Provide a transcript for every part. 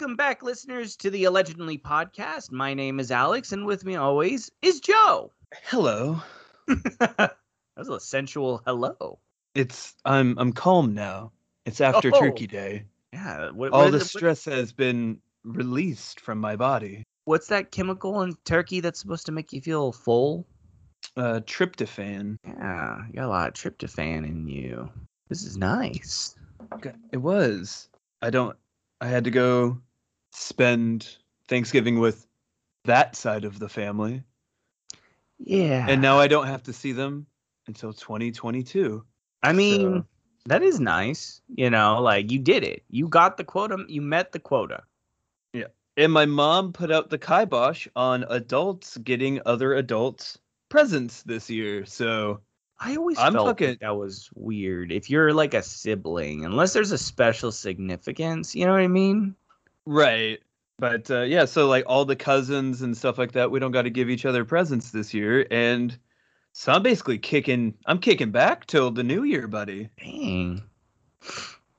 Welcome back, listeners, to the Allegedly podcast. My name is Alex, and with me always is Joe. Hello. that was a sensual hello. It's I'm I'm calm now. It's after Oh. Turkey Day. Yeah. What, All what the it- what- stress has been released from my body. what's that chemical in turkey that's supposed to make you feel full? Uh, tryptophan. Yeah, you got a lot of tryptophan in you. This is nice. It was. I don't. I had to go spend Thanksgiving with that side of the family, Yeah. and now I don't have to see them until 2022. I mean, So- that is nice. You know, like you did it. You got the quota. You met the quota. Yeah. And my mom put out the kibosh on adults getting other adults presents this year. So I always I'm felt fucking- that was weird. If you're like a sibling, unless there's a special significance, you know what I mean? Right. But uh, yeah, so like all the cousins and stuff like that, we don't got to give each other presents this year, and so I'm basically kicking. I'm kicking back till the new year, buddy. Dang.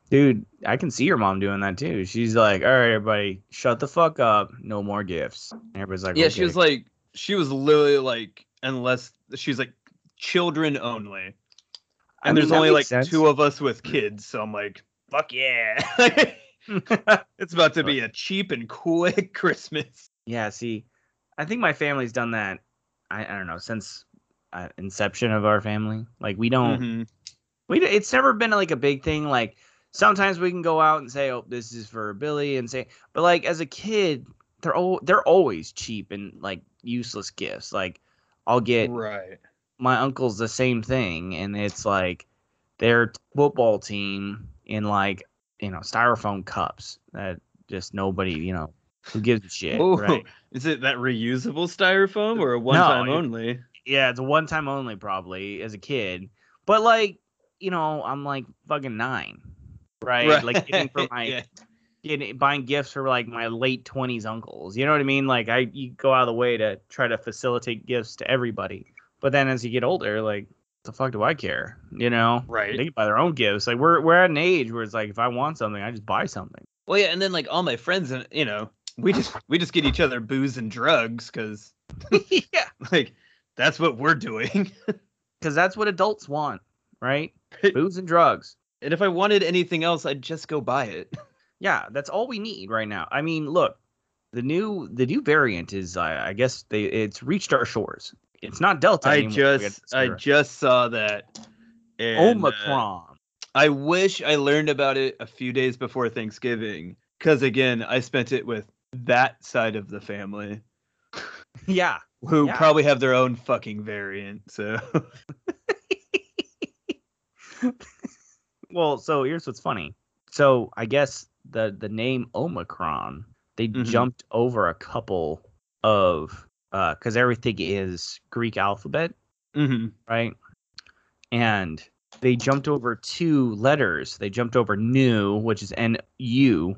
Dude, I can see your mom doing that too. She's like, all right, everybody, shut the fuck up. No more gifts. And everybody's like, yeah, she was like, she was literally like, unless she's like, children only, I and mean, there's only like sense. two of us with kids, so I'm like, fuck yeah. it's about to be a cheap and quick Christmas. yeah, see, I think my family's done that. I, I don't know, since uh, inception of our family. Like, we don't. Mhm. we it's never been like a big thing like sometimes we can go out and say oh this is for billy and say but like as a kid they're all they're always cheap and like useless gifts like i'll get Right. my uncle's the same thing and it's like their football team in like you know styrofoam cups that just nobody you know who gives a shit Oh, right is it that reusable styrofoam or a one time it- only? yeah, it's a one time only probably as a kid. But like, you know, I'm like fucking nine. Right? Like getting for my Yeah. getting buying gifts for like my late twenties uncles. You know what I mean? Like I you go out of the way to try to facilitate gifts to everybody. But then as you get older, like the fuck do I care? You know? Right. They can buy their own gifts. Like we're we're at an age where it's like if I want something, I just buy something. Well, yeah, and then like all my friends and you know, we just we just get each other booze and drugs because yeah. like that's what we're doing. Because that's what adults want, right? Booze and drugs. and if I wanted anything else, I'd just go buy it. Yeah, that's all we need right now. I mean, look, the new the new variant is uh, I guess they it's reached our shores. It's not Delta I anymore. Just I just saw that. and, uh, Omicron. I wish I learned about it a few days before Thanksgiving, because again, I spent it with that side of the family yeah. who Yeah. probably have their own fucking variant. So Well, so here's what's funny. So I guess the the name Omicron, they Mhm. jumped over a couple of uh because everything is Greek alphabet, Mhm. right? And they jumped over two letters. They jumped over new, which is N U,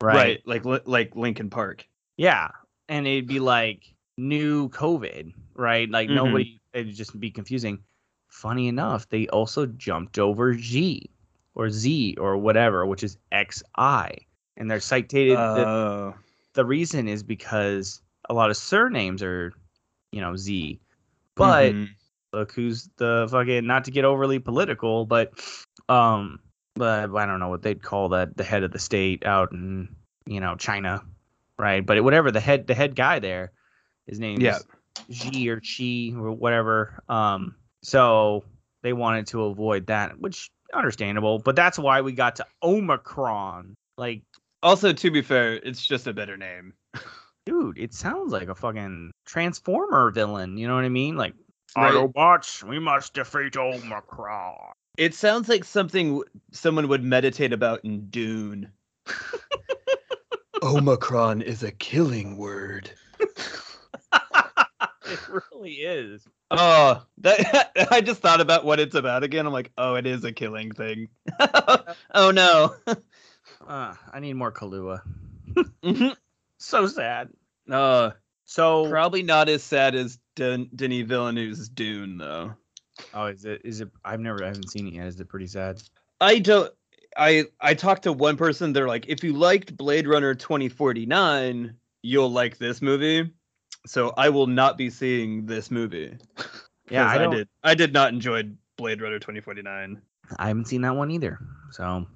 right. right? like li- like Linkin Park. Yeah, and it'd be like new COVID, right? Like Mhm. nobody, it'd just be confusing. Funny enough, they also jumped over G or Z or whatever, which is XI, and they're cited. the, Oh. the reason is because a lot of surnames are, you know, Z, but Mhm. look who's the fucking not to get overly political, but um, but I don't know what they'd call that the head of the state out in you know China, right? But whatever the head the head guy there, his name Yeah. is Xi or Chi or whatever. Um, so they wanted to avoid that, which understandable. But that's why we got to Omicron. Like, Also, to be fair, it's just a better name. dude, it sounds like a fucking Transformer villain. You know what I mean? Like. Right. Autobots, we must defeat Omicron. It sounds like something w- someone would meditate about in Dune. Omicron is a killing word. it really is. Oh, that I just thought about what it's about again. I'm like, oh, it is a killing thing. oh no. Uh, I need more Kahlua. Mhm. So sad. Uh, So, probably not as sad as Den- Denis Villeneuve's Dune, though. oh, is it? Is it? I've never, I haven't seen it yet. Is it pretty sad? I don't. I I talked to one person. They're like, if you liked Blade Runner 2049, you'll like this movie. So I will not be seeing this movie. yeah, I, I, did. I did not enjoy Blade Runner 2049. I haven't seen that one either. So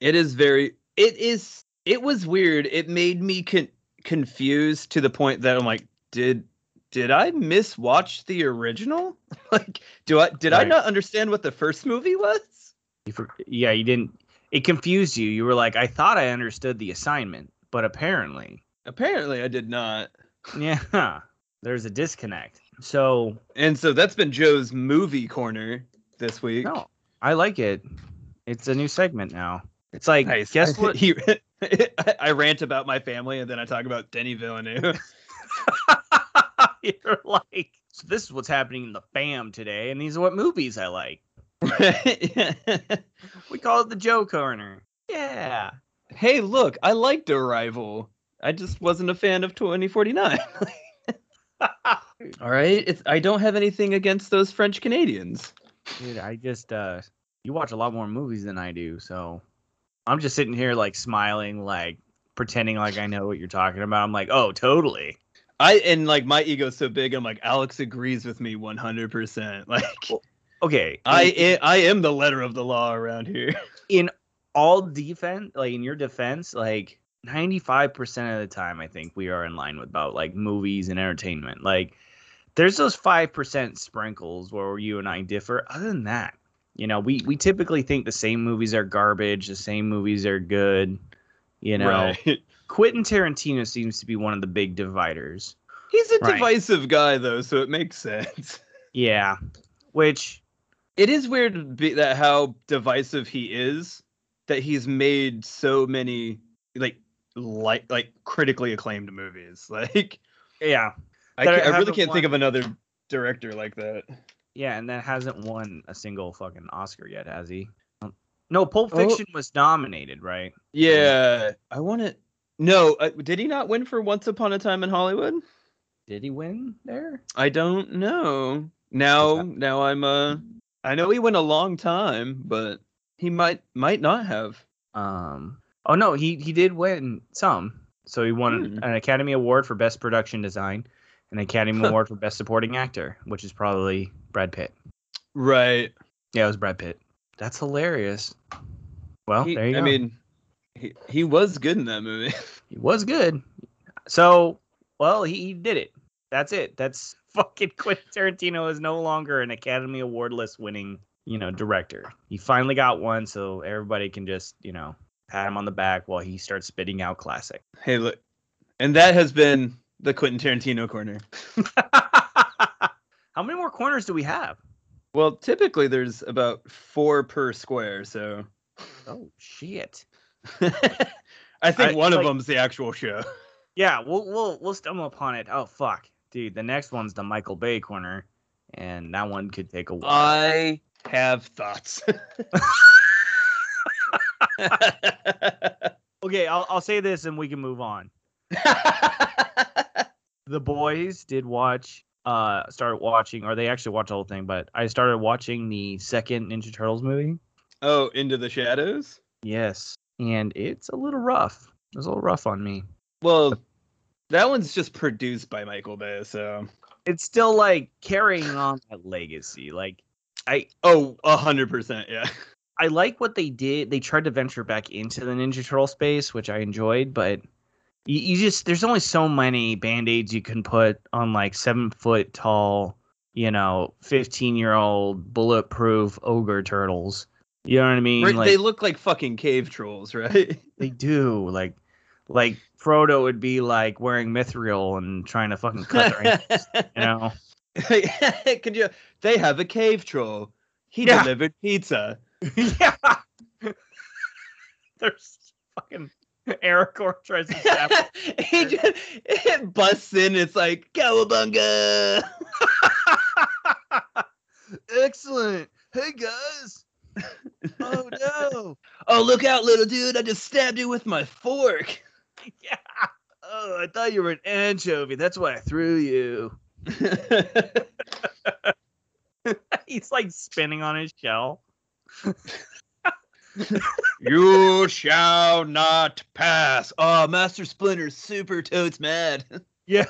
It is very. It is. It was weird. It made me con- confused to the point that I'm like, did did I miswatch the original? like, do I did I not understand what the first movie was? you for, yeah, you didn't. It confused you. You were like, I thought I understood the assignment, but apparently, Apparently, I did not. yeah, there's a disconnect. So And so that's been Joe's movie corner this week. no, I like it. It's a new segment now. It's like, Nice. guess what? He, I rant about my family and then I talk about Denis Villeneuve. You're like, so this is what's happening in the fam today, and these are what movies I like. We call it the Joe Corner. Yeah. hey, look, I liked Arrival. I just wasn't a fan of 2049. All right, it's I don't have anything against those French Canadians. Dude, I just uh you watch a lot more movies than I do, so I'm just sitting here like smiling, like pretending like I know what you're talking about. I'm like, oh totally. I and like my ego's so big. I'm like Alex agrees with me 100. percent Like Okay. I I am the letter of the law around here. in all defense, like in your defense, like 95% of the time I think we are in line with about like movies and entertainment. Like there's those 5% sprinkles where you and I differ. Other than that, you know, we we typically think the same movies are garbage, the same movies are good. You know, Right. Quentin Tarantino seems to be one of the big dividers. He's a Right. divisive guy though, so it makes sense. Yeah, which It is weird be that how divisive he is that he's made so many like like like critically acclaimed movies. Like yeah, I, can't, I really can't think of another director like that. Yeah, and that hasn't won a single fucking Oscar yet, has he? No, Pulp Oh. Fiction was nominated, right? Yeah, I want to. No, uh, did he not win for Once Upon a Time in Hollywood? Did he win there? I don't know. Now, that- now I'm uh, I know he went a long time, but he might might not have. Um. Oh no, he he did win some. So he won Hmm. an Academy Award for Best Production Design, an Academy Award for Best Supporting Actor, which is probably Brad Pitt. Right. Yeah, it was Brad Pitt. That's hilarious. Well, He- there you I go. mean, he he was good in that movie. He was good. So, well, he, he did it. That's it. That's fucking Quentin Tarantino is no longer an Academy Award list winning, you know, director. He finally got one, so everybody can just, you know, pat him on the back while he starts spitting out classic. hey, look, and that has been the Quentin Tarantino corner. How many more corners do we have? Well, typically there's about four per square, so Oh shit. I think I- one of like- them's the actual show. Yeah, we'll we'll we'll stumble upon it. Oh fuck, dude. The next one's the Michael Bay corner, and that one could take a while. I have thoughts. okay, I'll I'll say this, and we can move on. The boys did watch uh started watching or they actually watched the whole thing but i started watching the second ninja turtles movie. Oh, Into the Shadows? yes and it's a little rough. It was a little rough on me. Well, that one's just produced by Michael Bay, so. It's still like carrying on that legacy like i oh, a hundred percent, yeah. i like what they did. They tried to venture back into the ninja turtle space which i enjoyed but you, you just there's only so many band-aids you can put on like seven foot tall you know 15 year old bulletproof ogre turtles you know what i mean Right, like they look like fucking cave trolls, right? they do like like frodo would be like wearing mithril and trying to fucking cut their ankles, you know Could you? They have a cave troll. He Yeah. delivered pizza. yeah there's fucking Aragorn tries to stab he just it busts in. It's like cowabunga. Excellent. Hey guys. Oh no. Oh, look out, little dude! I just stabbed you with my fork. yeah. Oh, I thought you were an anchovy. That's why I threw you. He's like spinning on his shell. You shall not pass. Oh, Master Splinter's super totes mad. Yeah.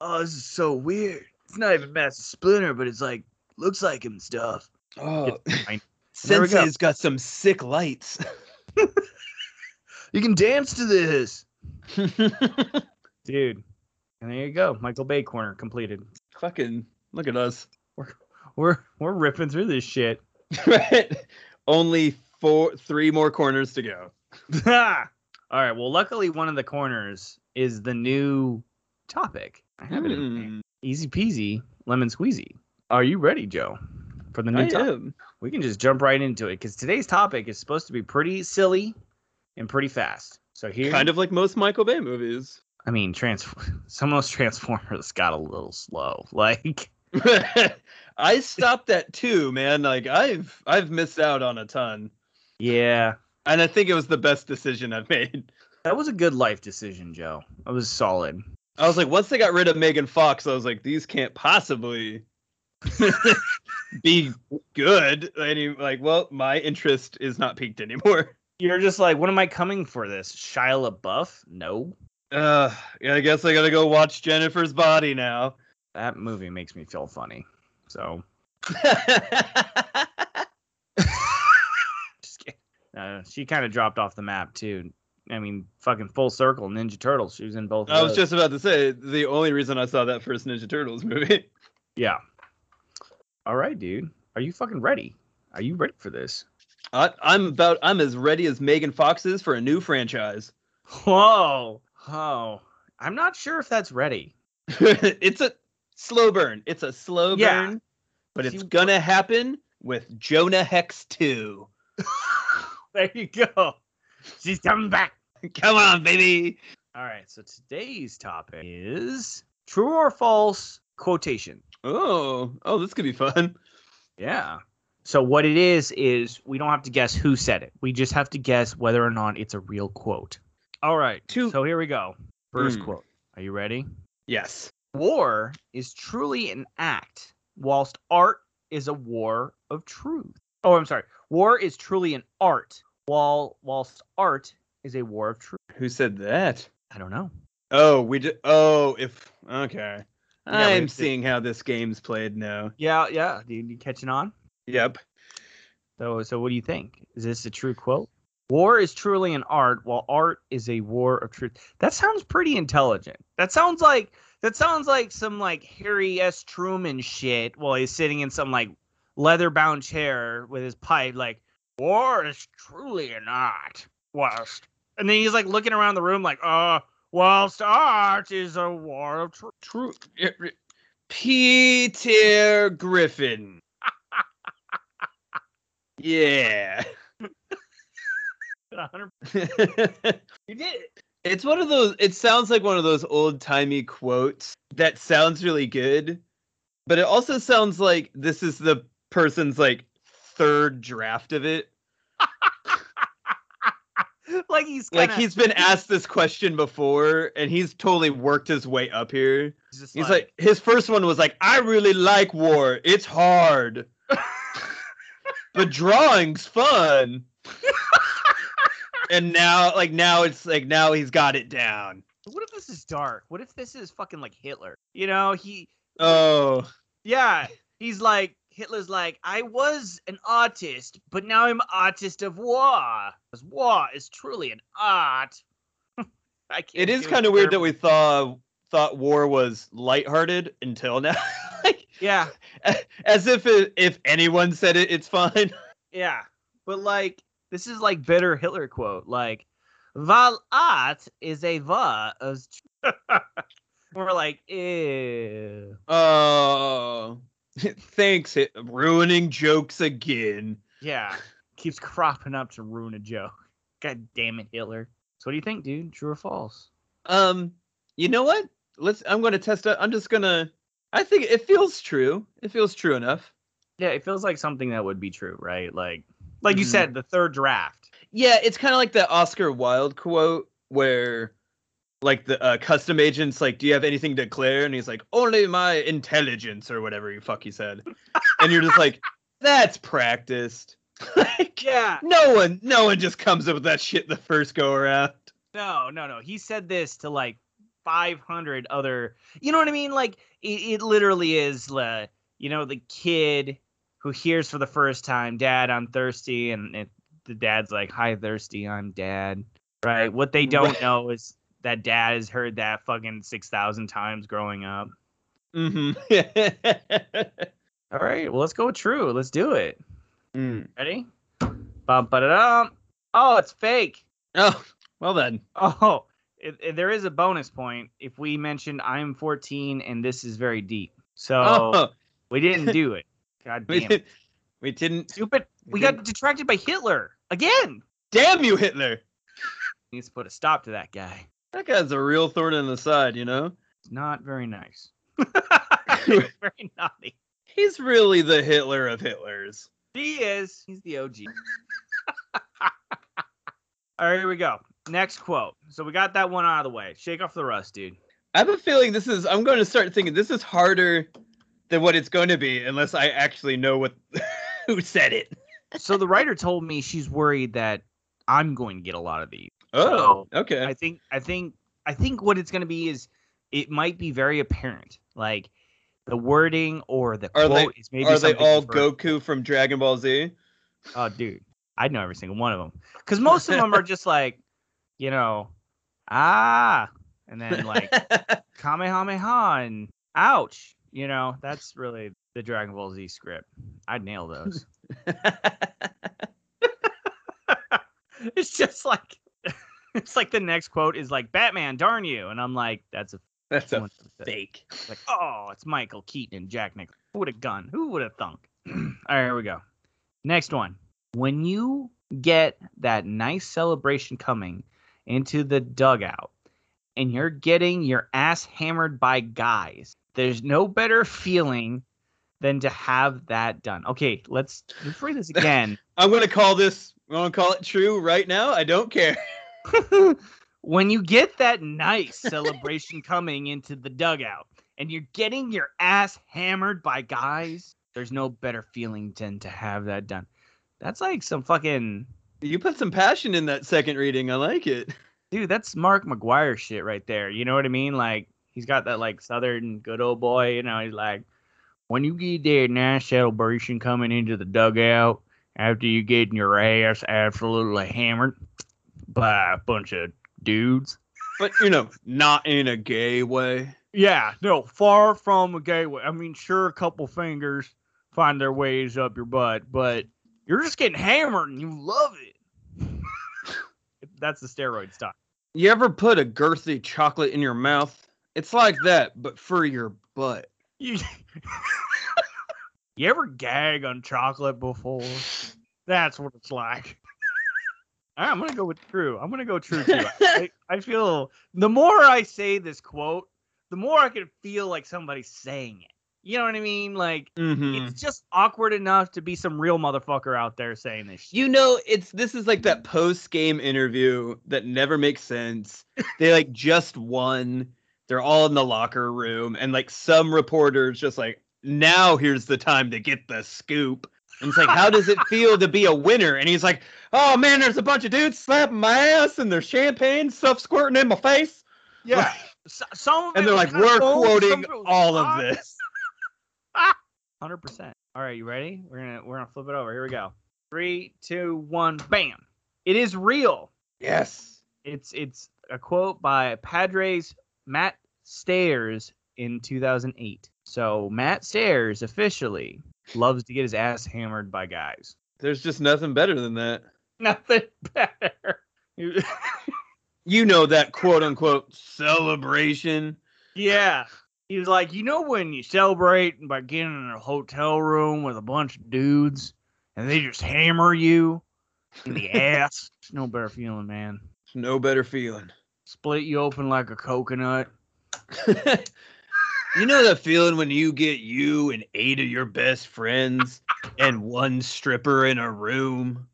Oh, this is so weird. It's not even Master Splinter, but it's like looks like him stuff. Oh, we go. Sensei's got some sick lights. You can dance to this, dude. And there you go, Michael Bay corner completed. Fucking look at us. We're we're ripping through this shit. right. Only four, three more corners to go. All right. Well, luckily, one of the corners is the new topic. I have it. Hmm, Easy peasy, lemon squeezy. Are you ready, Joe, for the new I topic? am. We can just jump right into it because today's topic is supposed to be pretty silly and pretty fast. So here, Kind of like most Michael Bay movies. I mean, trans. Some of those Transformers got a little slow. Like, I stopped at two, man. Like I've I've missed out on a ton, yeah, and I think it was the best decision I've made. that was a good life decision, Joe. That was solid. I was like, once they got rid of Megan Fox, I was like, these can't possibly be good. And he, like, well, my interest is not peaked anymore. You're just like, what am I coming for this? Shia LaBeouf? No. Uh, yeah, I guess I gotta go watch Jennifer's Body now. That movie makes me feel funny. So. Uh, she kind of dropped off the map too. I mean, fucking full circle Ninja Turtles. She was in both. of I was just about to say the only reason I saw that first Ninja Turtles movie. yeah. All right, dude. Are you fucking ready? Are you ready for this? I, I'm about I'm as ready as Megan Fox is for a new franchise. Whoa. Oh, I'm not sure if that's ready. it's a slow burn. It's a slow Yeah. burn, but it's gonna happen with Jonah Hex 2. there you go. She's coming back. Come on, baby. All right. So today's topic is true or false quotation. Oh, oh, this could be fun. Yeah. So what it is is we don't have to guess who said it. We just have to guess whether or not it's a real quote. All right. Two- So here we go. First Mm. quote. Are you ready? Yes. War is truly an act, whilst art is a war of truth. Oh, I'm sorry. War is truly an art, while whilst art is a war of truth. Who said that? I don't know. Oh, we did. Oh, if okay. Yeah, I'm seeing how this game's played now. Yeah, yeah. Dude, you catching on? Yep. So, so what do you think? Is this a true quote? War is truly an art, while art is a war of truth. That sounds pretty intelligent. That sounds like that sounds like some like Harry S. Truman shit while he's sitting in some like leather bound chair with his pipe, like war is truly an art. Whilst and then he's like looking around the room like, uh, whilst art is a war of truth. True. Peter Griffin. yeah. You did it. it's one of those it sounds like one of those old-timey quotes that sounds really good, but it also sounds like this is the person's like third draft of it. like he's Like kinda- he's been asked this question before and he's totally worked his way up here. just He's like, his first one was like, I really like war. It's hard. but drawing's fun. and now like now it's like now he's got it down. What if this is dark? What if this is fucking like Hitler? You know, he Oh. yeah, he's like Hitler's like, I was an artist, but now I'm artist of war. Because war is truly an art. I can't It is kind of weird that we thought thought war was lighthearted until now. like Yeah, as if it, if anyone said it, it's fine. yeah. But like this is like bitter Hitler quote, like Val art is a va as We're like, ew. Oh. Thanks, it ruining jokes again. Yeah. Keeps cropping up to ruin a joke. God damn it, Hitler. So what do you think, dude? True or false? Um, you know what? Let's. I'm going to test it. I'm just gonna. I think it feels true. It feels true enough. Yeah, it feels like something that would be true, right? Like like you Mhm. said, the third draft. Yeah, it's kind of like the Oscar Wilde quote where, like the uh, custom agent's like, "Do you have anything to declare?" And he's like, "Only my intelligence," or whatever you fuck he said. and you're just like, "That's practiced." like, Yeah. no one, no one just comes up with that shit the first go around. No, no, no. He said this to like 500 other. You know what I mean? Like it, it literally is, uh, you know, the kid who hears for the first time, "Dad, I'm thirsty," and it, the dad's like, "Hi, thirsty, I'm Dad." Right. What they don't know is that Dad has heard that fucking six thousand times growing up. Mm-hmm. All right. Well, let's go true. Let's do it. Mm. Ready? Bum, ba-da-dum. Oh, it's fake. Oh, well then. Oh, it, it- there is a bonus point if we mentioned I'm 14 and this is very deep. So Oh, we didn't do it. God damn it. we didn't. Stupid. We got distracted by Hitler again. Damn you, Hitler! Needs to put a stop to that guy. That guy's a real thorn in the side, you know. Not very nice. very naughty. He's really the Hitler of Hitlers. He is. He's the OG. All right, here we go. Next quote. So we got that one out of the way. Shake off the rust, dude. I have a feeling this is. I'm going to start thinking this is harder than what it's going to be, unless I actually know what who said it. So the writer told me she's worried that I'm going to get a lot of these. Oh, okay. I think I think I think what it's going to be is it might be very apparent, like the wording or the Are they- quote is maybe Are they all different. Goku from Dragon Ball Z? Oh, dude, I know every single one of them because most of them are just like, you know, ah, and then like Kamehameha and ouch. You know, that's really the Dragon Ball Z script. I'd nail those. it's just like it's like the next quote is like Batman, darn you, and I'm like, that's a That's a fake. like, oh, it's Michael Keaton and Jack Nicholson. Who would have gone? Who would have thunk? All right, here we go. Next one. When you get that nice celebration coming into the dugout and you're getting your ass hammered by guys, there's no better feeling than to have that done. Okay, let's let's read this again. I'm gonna call this. I'm gonna call it true right now. I don't care. when you get that nice celebration coming into the dugout and you're getting your ass hammered by guys, there's no better feeling than to have that done. That's like some fucking You put some passion in that second reading. I like it. dude, that's Mark McGwire shit right there. You know what I mean? Like he's got that like southern good old boy, you know, he's like when you get that nice celebration coming into the dugout after you getting your ass absolutely hammered by a bunch of dudes. But you know, not in a gay way. Yeah, no, far from a gay way. I mean, sure, a couple fingers find their ways up your butt, but you're just getting hammered and you love it. That's the steroid stuff. You ever put a girthy chocolate in your mouth? It's like that, but for your butt. You, you ever gag on chocolate before? That's what it's like. Right, I'm gonna go with true. I'm gonna go true too. I, I feel the more I say this quote, the more I can feel like somebody's saying it. You know what I mean? Like Mm-hmm. it's just awkward enough to be some real motherfucker out there saying this. Shit. You know, it's this is like that post game interview that never makes sense. They like just won. They're all in the locker room, and like some reporters just like, now here's the time to get the scoop. And it's like, how does it feel to be a winner? And he's like, oh man, there's a bunch of dudes slapping my ass, and there's champagne stuff squirting in my face. Yeah. S- some of And they're like, we're bold, quoting of it all of this. Hundred percent. All right, you ready? We're gonna we're gonna flip it over. Here we go. Three, two, one, bam! It is real. Yes. It's it's a quote by Padres Matt Stairs in 2008. So Matt Stairs officially loves to get his ass hammered by guys. There's just nothing better than that. Nothing better. You know that quote unquote celebration. yeah. He was like, you know, when you celebrate by getting in a hotel room with a bunch of dudes and they just hammer you in the ass. It's no better feeling, man. There's no better feeling. Split you open like a coconut. You know that feeling when you get you and eight of your best friends and one stripper in a room?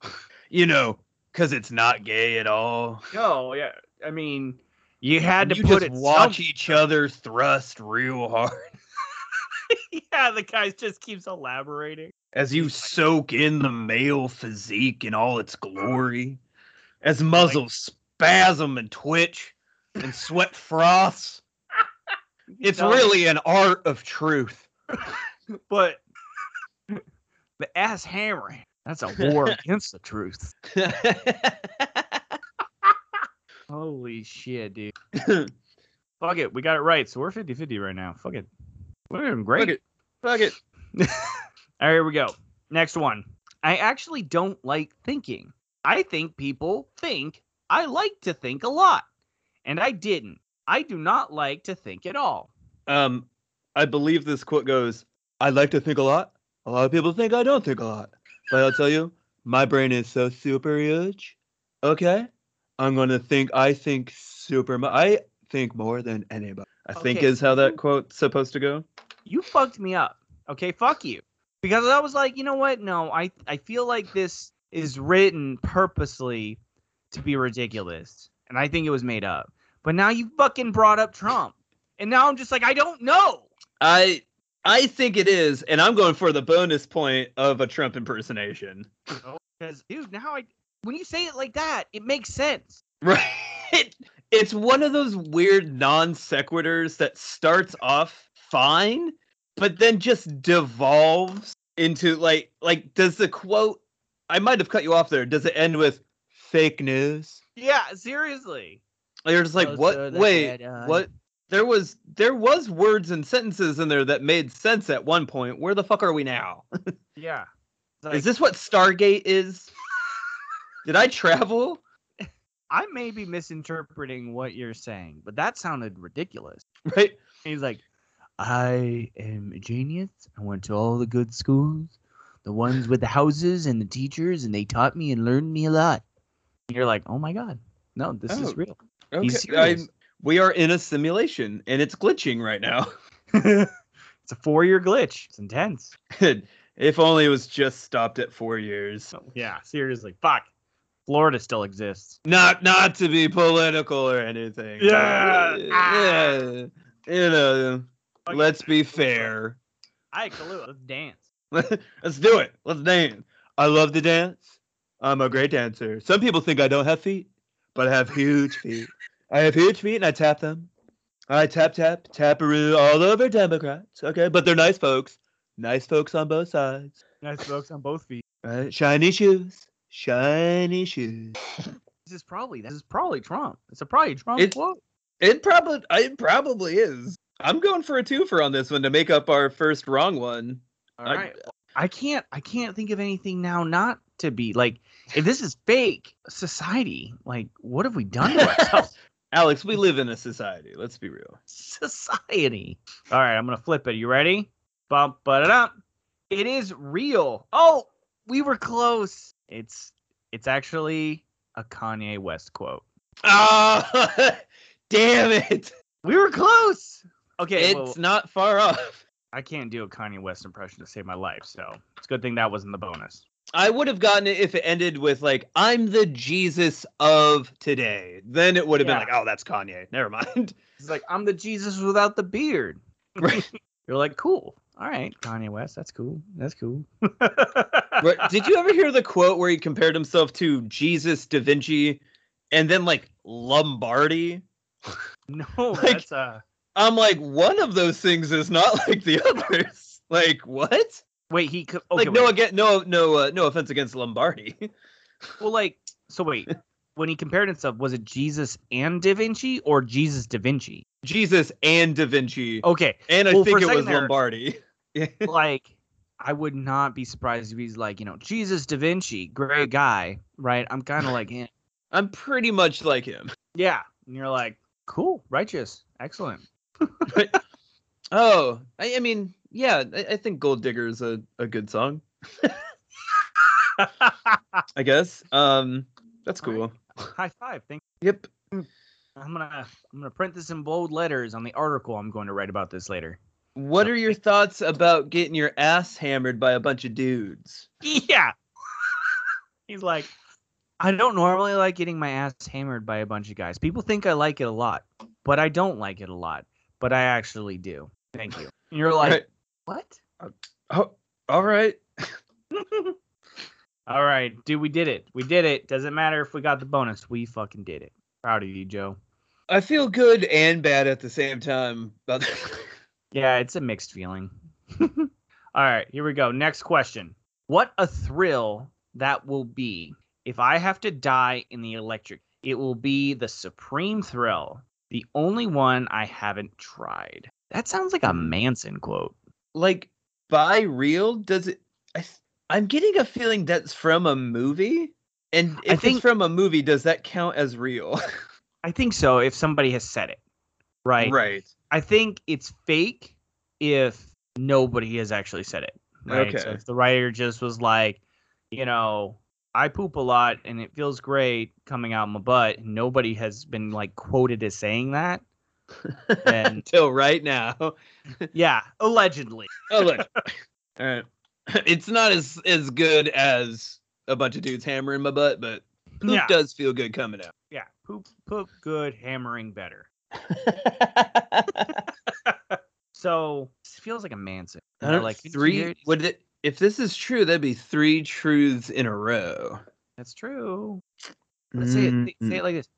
You know, because it's not gay at all. No, yeah. I mean, you had to you put just it watch some- each other thrust real hard. yeah, the guy just keeps elaborating. as you soak in the male physique in all its glory, as muzzles spasm and twitch and sweat froths. It's No. really an art of truth. but the ass hammering. That's a war against the truth. Holy shit, dude. Fuck it. We got it right. So we're 50 50 right now. Fuck it. We're doing great. Fuck it. Fuck it. All right, here we go. Next one. I actually don't like thinking. I think people think I like to think a lot. And I didn't. I do not like to think at all. Um, I believe this quote goes, I like to think a lot. A lot of people think I don't think a lot. But I'll tell you, my brain is so super huge. Okay? I'm gonna think I think super much. I think more than anybody. I think is how that quote's supposed to go. You fucked me up. Okay, fuck you. Because I was like, you know what? No, I I feel like this is written purposely to be ridiculous. And I think it was made up. But now you fucking brought up Trump. And now I'm just like, I don't know. I I think it is, and I'm going for the bonus point of a Trump impersonation. Because dude, now I when you say it like that, it makes sense. Right. It's one of those weird non sequiturs that starts off fine, but then just devolves into like like does the quote I might have cut you off there. Does it end with fake news? Yeah, seriously. You're just like, Closer what than wait, dead eye. Uh, what there was there was words and sentences in there that made sense at one point. Where the fuck are we now? Yeah. It's is this what Stargate is? Did I travel? I may be misinterpreting what you're saying, but that sounded ridiculous. Right? He's like, I am a genius. I went to all the good schools, the ones with the houses and the teachers, and they taught me and learned me a lot. And you're like, oh my god, no, this Oh, is real. Okay. I'm, we are in a simulation and it's glitching right now. it's a four-year glitch. It's intense. if only it was just stopped at four years. Oh, yeah, seriously, fuck. Florida still exists. Not not to be political or anything. Yeah. yeah. Ah. You know, Fuck let's be fair. I Kalu, let's dance. let's do it. Let's dance. I love to dance. I'm a great dancer. Some people think I don't have feet, but I have huge feet. I have huge feet and I tap them. I tap tap taparoo all over Democrats. Okay, but they're nice folks. Nice folks on both sides. Nice folks on both feet. Right? Shiny shoes. Shiny shoes. This is probably this is probably Trump. It's a probably Trump It- quote. It probably it probably is. I'm going for a twofer on this one to make up our first wrong one. All I- right. I can't I can't think of anything now not to be like if this is fake society, like what have we done to ourselves? Alex, we live in a society. Let's be real. society. All right, I'm gonna flip it. You ready? Bump but up. It is real. Oh, we were close. It's it's actually a Kanye West quote. Ah, damn it! We were close. Okay, It's well, not far off. I can't do a Kanye West impression to save my life, so it's a good thing that wasn't the bonus. I would have gotten it if it ended with like "I'm the Jesus of today." Then it would have Yeah. been like, "Oh, that's Kanye." Never mind. It's like I'm the Jesus without the beard. Right. You're like, cool. All right, Kanye West. That's cool. That's cool. Right, Did you ever hear the quote where he compared himself to Jesus Da Vinci, and then like Lombardi? No, Like- that's uh. I'm like, one of those things is not like the others. Like what? Wait, he could. Okay, like no again, no no uh, no offense against Lombardi. Well, like, so wait. when he compared himself, was it Jesus and Da Vinci or Jesus Da Vinci? Jesus and Da Vinci, Okay, and I well, think it was there- Lombardi. Like, I would not be surprised if he's like, you know, Jesus Da Vinci, great guy, right? I'm kind of like, him. I'm pretty much like him. yeah. And you're like, cool, righteous, excellent. Oh, I, I mean, yeah, I, I think Gold Digger is a, a good song. I guess. Um, that's cool. High five. Thank. Yep. I'm gonna I'm gonna print this in bold letters on the article I'm going to write about this later. What are your thoughts about getting your ass hammered by a bunch of dudes? Yeah. He's like, I don't normally like getting my ass hammered by a bunch of guys. People think I like it a lot, but I don't like it a lot. But I actually do. Thank you. And you're like, Right. What? Oh, all right. All right, dude, we did it. We did it. Doesn't matter if we got the bonus. We fucking did it. Proud of you, Joe. I feel good and bad at the same time. Yeah, it's a mixed feeling. All right, here we go. Next question. What a thrill that will be if I have to die in the electric. It will be the supreme thrill, the only one I haven't tried. That sounds like a Manson quote. Like by real, does it? I, I'm getting a feeling that's from a movie. And I if think- it's from a movie, does that count as real? I think so if somebody has said it. Right. Right. I think it's fake if nobody has actually said it. Right. So Okay. if the writer just was like, you know, I poop a lot and it feels great coming out my butt, and nobody has been like quoted as saying that. Until right now. Yeah, allegedly. Oh look. All right. It's not as as good as a bunch of dudes hammering my butt, but poop Yeah. does feel good coming out. Yeah, poop, poop, good, hammering better. So feels like a man's. I don't- like three. Would it? If this is true, that'd be three truths in a row. That's true. Let's say it, say it mm-hmm. like this.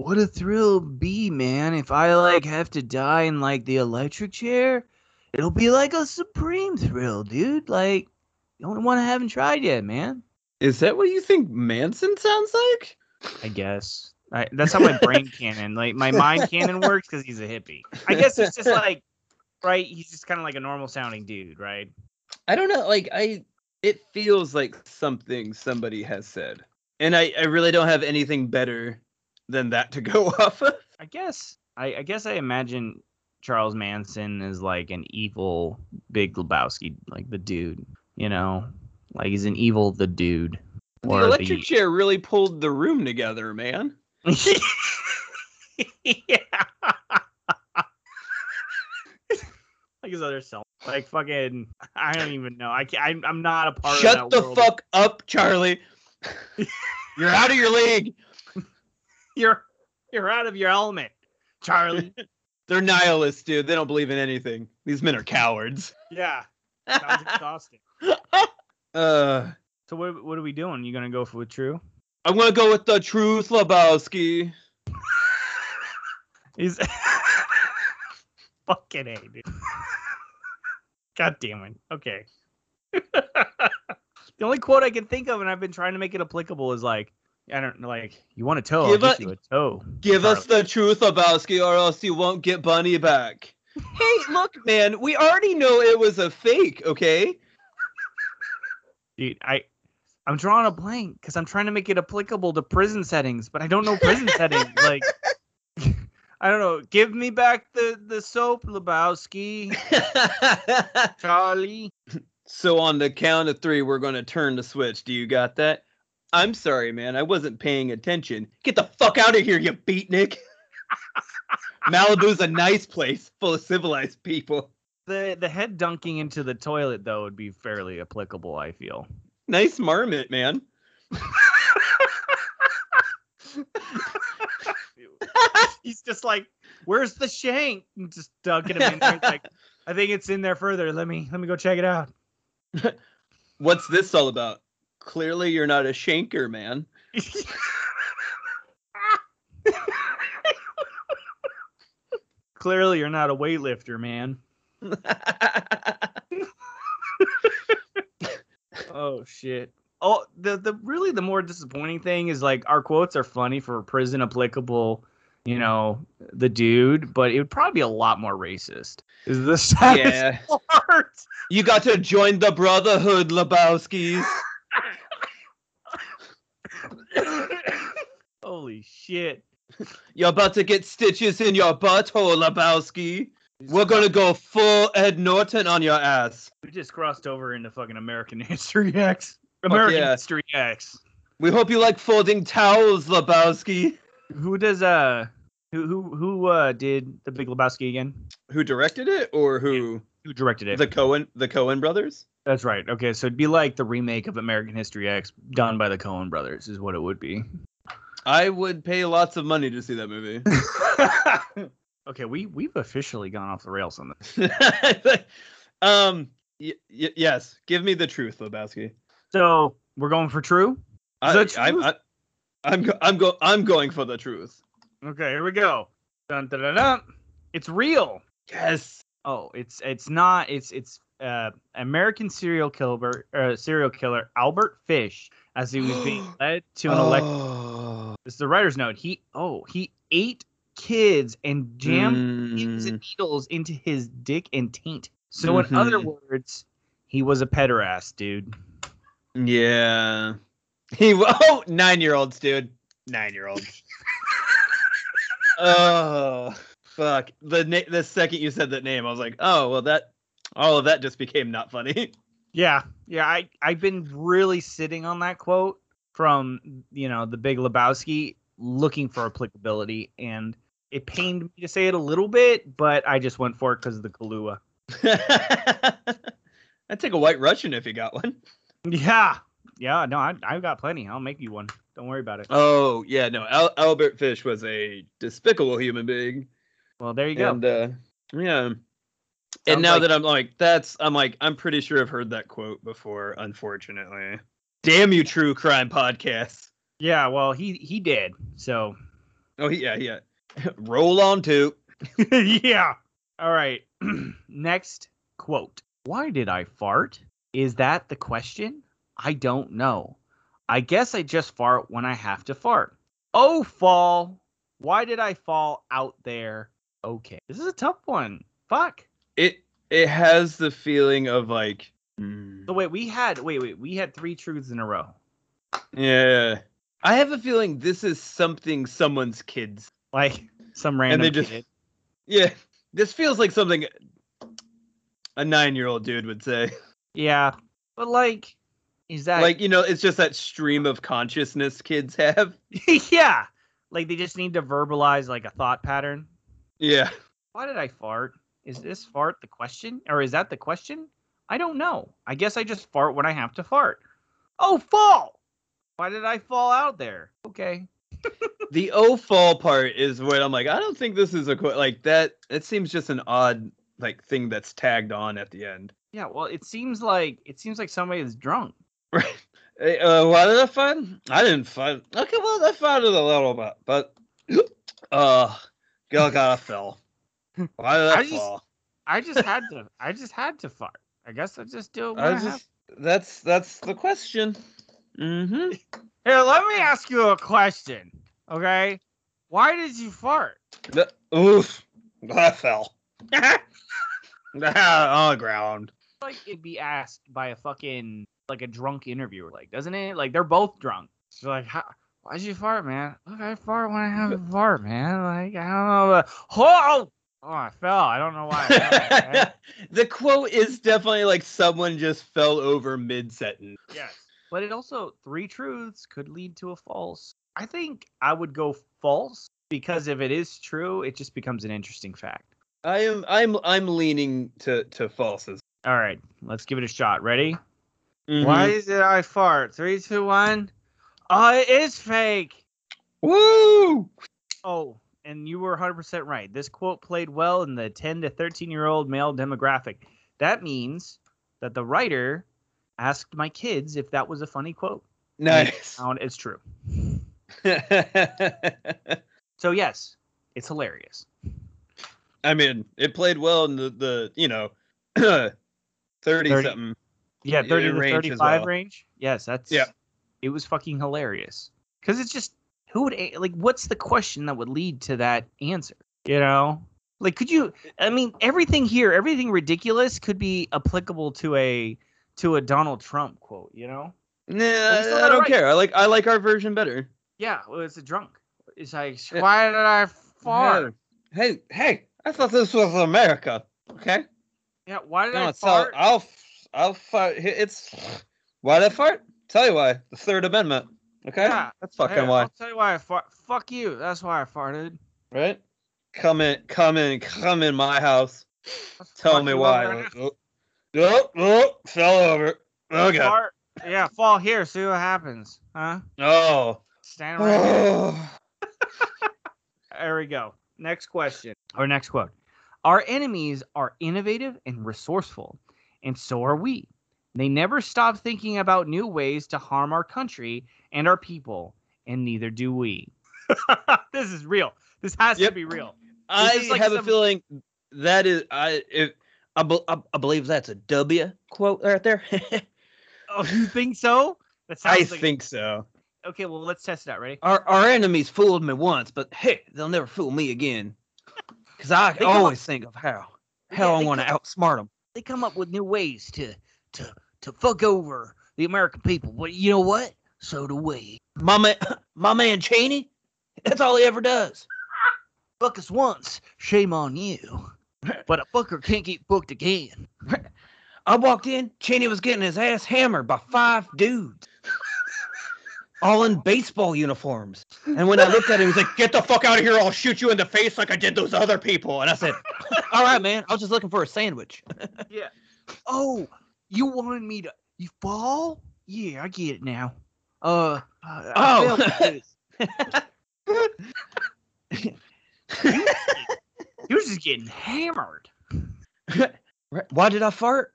What a thrill be, man, if I like have to die in like the electric chair. It'll be like a supreme thrill, dude. Like the only one I haven't tried yet, man. Is that what you think Manson sounds like? I guess. I, that's how my brain canon, like my mind canon works because he's a hippie. I guess it's just like, right? He's just kind of like a normal sounding dude, right? I don't know. Like I, it feels like something somebody has said, and I, I really don't have anything better than that to go off of. I guess. I, I guess I imagine Charles Manson is like an evil Big Lebowski, like the dude. You know, like he's an evil the dude. The electric chair really pulled the room together, man. yeah. like his other self. Like fucking. I don't even know. I can't, I'm, I'm not a part of Shut the world. fuck up, Charlie. You're out of your league. You're you're out of your element, Charlie. They're nihilists, dude. They don't believe in anything. These men are cowards. yeah. Sounds exhausting. Uh, So what what are we doing? You gonna go for with true? I'm gonna go with the truth, Lebowski. He's fucking a dude. God damn it. Okay. the only quote I can think of, and I've been trying to make it applicable, is like, I don't like, you want a toe? I'll Give give a- you a toe. Give us the truth, Lebowski, or else you won't get Bunny back. hey, look, man, we already know it was a fake, okay? Dude, I, I'm drawing a blank because I'm trying to make it applicable to prison settings, but I don't know prison settings. Like, I don't know. Give me back the the soap, Lebowski, Charlie. so on the count of three, we're gonna turn the switch. Do you got that? I'm sorry, man. I wasn't paying attention. Get the fuck out of here, you beatnik. Malibu's a nice place full of civilized people. The the head dunking into the toilet though would be fairly applicable. I feel. Nice marmot, man. He's just like, "Where's the shank?" And just dunking him in there. It's like, I think it's in there further. Let me let me go check it out. What's this all about? Clearly, you're not a shanker, man. Clearly, you're not a weightlifter, man. Oh shit. Oh, the the really the more disappointing thing is like our quotes are funny for prison applicable, you know, the dude, but it would probably be a lot more racist. Is the saddest yeah. part? You got to join the Brotherhood, Lebowskis. Holy shit. You're about to get stitches in your butthole, Lebowski. We're gonna go full Ed Norton on your ass. We just crossed over into fucking American History X. American yeah. History X. We hope you like folding towels, Lebowski. Who does uh who who who uh did the Big Lebowski again? Who directed it, or who? Who directed it? The Coen, the Coen brothers. That's right. Okay, so it'd be like the remake of American History X done by the Coen brothers is what it would be. I would pay lots of money to see that movie. okay, we we've officially gone off the rails on this. um. Y- y- yes. Give me the truth, Lebowski. So we're going for true. I, that I, truth? I, I'm go, I'm go I'm going for the truth. Okay, here we go. Dun, dun, dun, dun. It's real. Yes. Oh, it's it's not. It's it's uh, American serial killer uh, serial killer Albert Fish as he was being led to an elect. Oh. This is the writer's note. He oh he ate kids and jammed pins and Mm, needles into his dick and taint. So in other words, he was a pederast, dude. yeah. He oh nine year olds, dude. Nine year olds. oh fuck. The na- the second you said that name, I was like, oh well that all of that just became not funny. Yeah, yeah. I I've been really sitting on that quote from you know the Big Lebowski, looking for applicability, and it pained me to say it a little bit, but I just went for it because of the Kahlua. I'd take a white Russian if you got one. Yeah, yeah. No, I I've got plenty. I'll make you one. Don't worry about it. Oh yeah, no. Al- Albert Fish was a despicable human being. Well, there you go. And uh, yeah. Sounds and now like- that I'm like, that's I'm like, I'm pretty sure I've heard that quote before, unfortunately. Damn you, true crime podcast. yeah. Well, he he did. So Oh yeah, yeah. Roll on to. yeah. All right. Next quote. Why did I fart? Is that the question? I don't know. I guess I just fart when I have to fart. Oh, fall. Why did I fall out there? Okay. This is a tough one. Fuck. It it has the feeling of like hmm, So wait, we had wait, wait, we had three truths in a row. Yeah. I have a feeling this is something someone's kids. Like some random And they just- kid. Yeah. This feels like something a nine year old dude would say. Yeah. But like is that like, you know, it's just that stream of consciousness kids have. yeah. Like they just need to verbalize like a thought pattern. Yeah. Why did I fart? Is this fart the question? Or is that the question? I don't know. I guess I just fart when I have to fart. Oh, fall! Why did I fall out there? Okay. The O fall part is what I'm like, I don't think this is a like that. It seems just an odd like thing that's tagged on at the end. Yeah, well, it seems like it seems like somebody is drunk. Right. Hey, uh, why did I find? I didn't find. Okay, well, I found it a little bit, but uh, girl got a fell. Why did I, I just- fall? I just had to. I just had to fart. I guess I just do it I I, have. that's that's the question. Mm-hmm. Here, let me ask you a question. Okay, why did you fart? The, oof, I fell. on the ground. Like it'd be asked by a fucking like a drunk interviewer, like doesn't it? Like they're both drunk. So like, how, why'd you fart, man? Look, I fart when I have a fart, man. Like I don't know. But, oh, oh, I fell. I don't know why. I fell, the quote is definitely like someone just fell over mid sentence. Yes. But it also three truths could lead to a false. I think I would go false because if it is true, it just becomes an interesting fact. I am I'm I'm leaning to to falses. All right, let's give it a shot. Ready? Mhm. Why did I fart? Three, two, one. Oh, it is fake. Woo! Oh, and you were 100% right. This quote played well in the 10 to 13 year old male demographic. That means that the writer asked my kids if that was a funny quote. Nice. And it's true. So, yes, it's hilarious. I mean, it played well in the the you know, thirty, 30. something. Yeah, Yeah, 30 to 35 well. range. Yes, that's. Yeah. It was fucking hilarious. Because it's just, who would, like, what's the question that would lead to that answer? You know? Like, could you, I mean, everything here, everything ridiculous could be applicable to a, to a Donald Trump quote, you know? Nah, I don't right. care. I like I like our version better. Yeah, well, it's a drunk. It's like, Yeah. why did I fart? Hey, hey! I thought this was America. Okay. Yeah, why did No, I it's all. I'll I'll fart. It's why did I fart? Tell you why. The Third Amendment. Okay. Yeah, That's fucking Hey, why. I'll tell you why I fart. Fuck you. That's why I farted. Right? Come in, come in, come in my house. Tell me why. Oh, oh, oh, fell over. Okay. Fart. Yeah, fall here. See what happens. Huh? Oh. Stand right oh. There we go. Next question or next quote. Our enemies are innovative and resourceful, and so are we. They never stop thinking about new ways to harm our country and our people, and neither do we. this is real. This has Yep. to be real. I like have a feeling that is I if I, bel- I, I believe that's a W quote right there. Oh, you think so? I like think so. Okay, well, let's test it out. Ready? Our our enemies fooled me once, but hey, they'll never fool me again. Because I They come up- always think of how how Yeah, I want to outsmart them. They come up with new ways to to to fuck over the American people. But you know what? So do we. My man, my man Cheney, that's all he ever does. Fuck us once, shame on you. But a fucker can't get booked again. I walked in, Cheney was getting his ass hammered by five dudes. All in baseball uniforms. And when I looked at him, he was like, Get the fuck out of here, I'll shoot you in the face like I did those other people. And I said, All right, man, I was just looking for a sandwich. Yeah. Oh, you wanted me to you fall? Yeah, I get it now. Uh, I- I Oh. fell because you was just getting hammered. Why did I fart?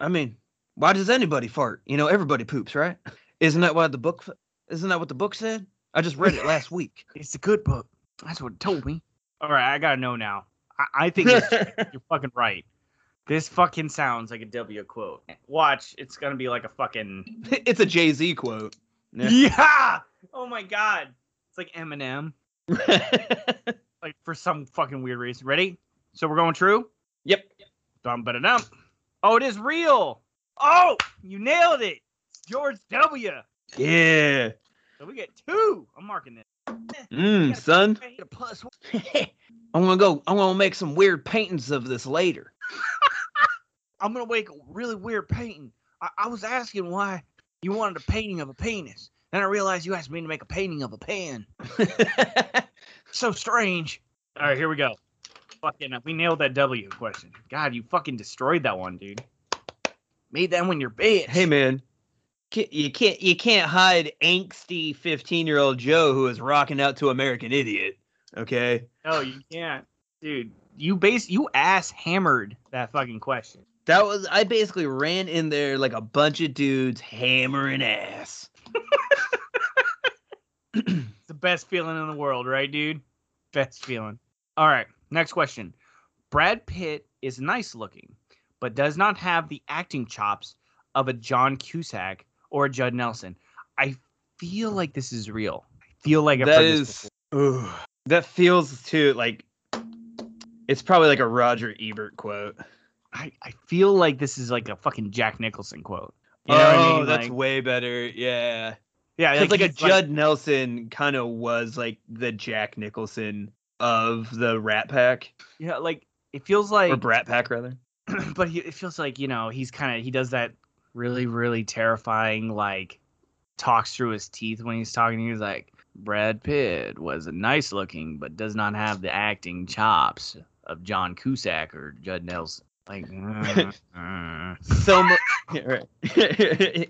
I mean, why does anybody fart? You know, everybody poops, right? Isn't that what the book isn't that what the book said? I just read it last week. It's a good book. That's what it told me. All right, I gotta know now. I, I think it's, you're fucking right. This fucking sounds like a W quote. Watch, it's gonna be like a fucking it's a Jay-Z quote. Yeah. yeah. Oh my god, it's like Eminem. Like for some fucking weird reason. Ready? So we're going true. yep. Dum ba dum. Oh, it is real. Oh, you nailed it. It's George W. Yeah. So we get two. I'm marking this. Mmm, son. Plus one. I'm gonna go. I'm gonna make some weird paintings of this later. I'm gonna make a really weird painting. I, I was asking why you wanted a painting of a penis. Then I realized you asked me to make a painting of a pen. So strange. All right, here we go. Fucking, we nailed that W question. God, you fucking destroyed that one, dude. Made that one your bitch. hey man, you can't you can't hide angsty 15 year old Joe who is rocking out to American Idiot. Okay. No, you can't, dude. You base you ass hammered that fucking question. That was I basically ran in there like a bunch of dudes hammering ass. It's the best feeling in the world, right, dude? Best feeling. All right, next question. Brad Pitt is nice looking, but does not have the acting chops of a John Cusack or a Judd Nelson. I feel like this is real. I feel like I've That is ooh, that feels too like it's probably like a Roger Ebert quote. I, I feel like this is like a fucking Jack Nicholson quote. You oh, know what I oh, mean? that's Like- way better. Yeah. yeah, Because like, a he's Judd Nelson kind of was like the Jack Nicholson of the Rat Pack yeah, like it feels like or Brat Pack rather. but he, it feels like you know he's kind of he does that really really terrifying like talks through his teeth when he's talking he's like brad pitt was nice looking but does not have the acting chops of john cusack or judd nelson like mm, mm. Selma.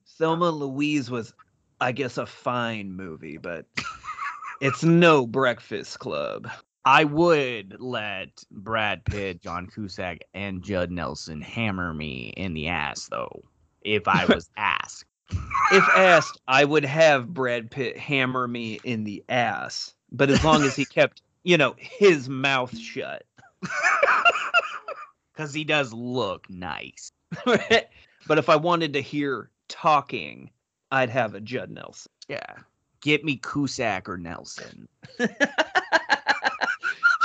Thelma Louise was, I guess, a fine movie, but it's no Breakfast Club. i would let brad pitt john cusack and judd nelson hammer me in the ass though if i was asked If asked, I would have Brad Pitt hammer me in the ass, but as long as he kept, you know, his mouth shut. Because he does look nice but if I wanted to hear talking, I'd have a Judd Nelson. Yeah. Get me Cusack or Nelson.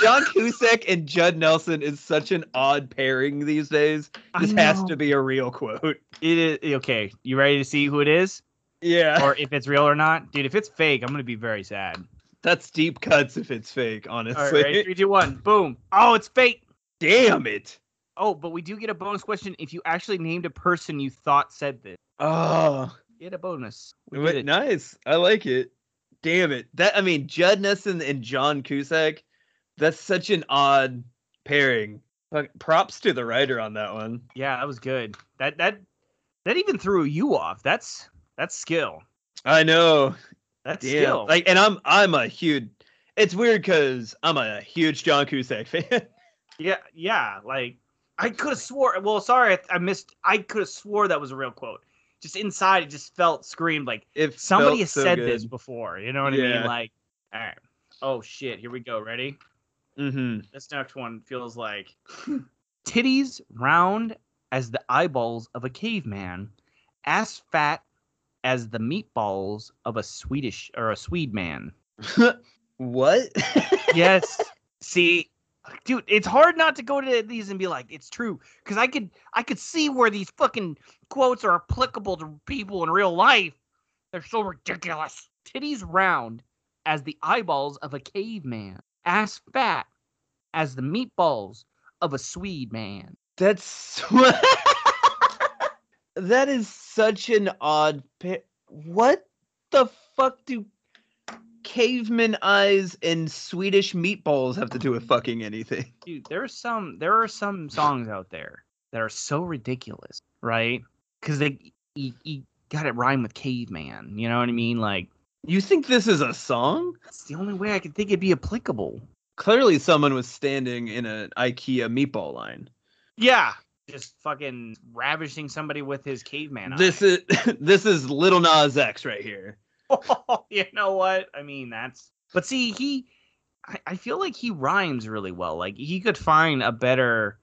John Cusack and Judd Nelson is such an odd pairing these days. This has to be a real quote. It is okay. You ready to see who it is, Yeah. or if it's real or not, dude? If it's fake, I'm gonna be very sad. That's deep cuts if it's fake, honestly. right, ready? Three, two, one, boom. Oh, it's fake. Damn it. Oh, but we do get a bonus question if you actually named a person you thought said this. Oh, Get a bonus. We wait, nice. I like it. Damn it. That I mean, Judd Nelson and John Cusack. That's such an odd pairing. Fuck, Props to the writer on that one. Yeah, that was good. That that that even threw you off. That's that's skill. I know. That's Damn. skill. Like, and I'm I'm a huge. It's weird because I'm a huge John Cusack fan. yeah, yeah. Like I could have swore. Well, sorry, I, I missed. I could have swore that was a real quote. Just inside, it just felt screamed like If somebody has said this before. You know what I mean? Like, all right. Oh shit! Here we go. Ready? Mm-hmm. This next one feels like titties round as the eyeballs of a caveman, ass fat as the meatballs of a Swedish or a Swede man. what? Yes. See, dude, it's hard not to go to these and be like, it's true, because I could, I could see where these fucking quotes are applicable to people in real life. They're so ridiculous. Titties round as the eyeballs of a caveman, ass fat as the meatballs of a Swede man. That's that is such an odd pair. What the fuck do caveman eyes and Swedish meatballs have to do with mm. fucking anything? Dude, there's some, there are some songs out there that are so ridiculous, right? Because they, you, you got it rhyme with caveman. You know what I mean? Like. You think this is a song? It's the only way I could think it'd be applicable. Clearly, someone was standing in an IKEA meatball line. Yeah. Just fucking ravishing somebody with his caveman This is this is Lil Nas X right here. you know what? I mean, that's. But see, he. I, I feel like he rhymes really well. Like, he could find a better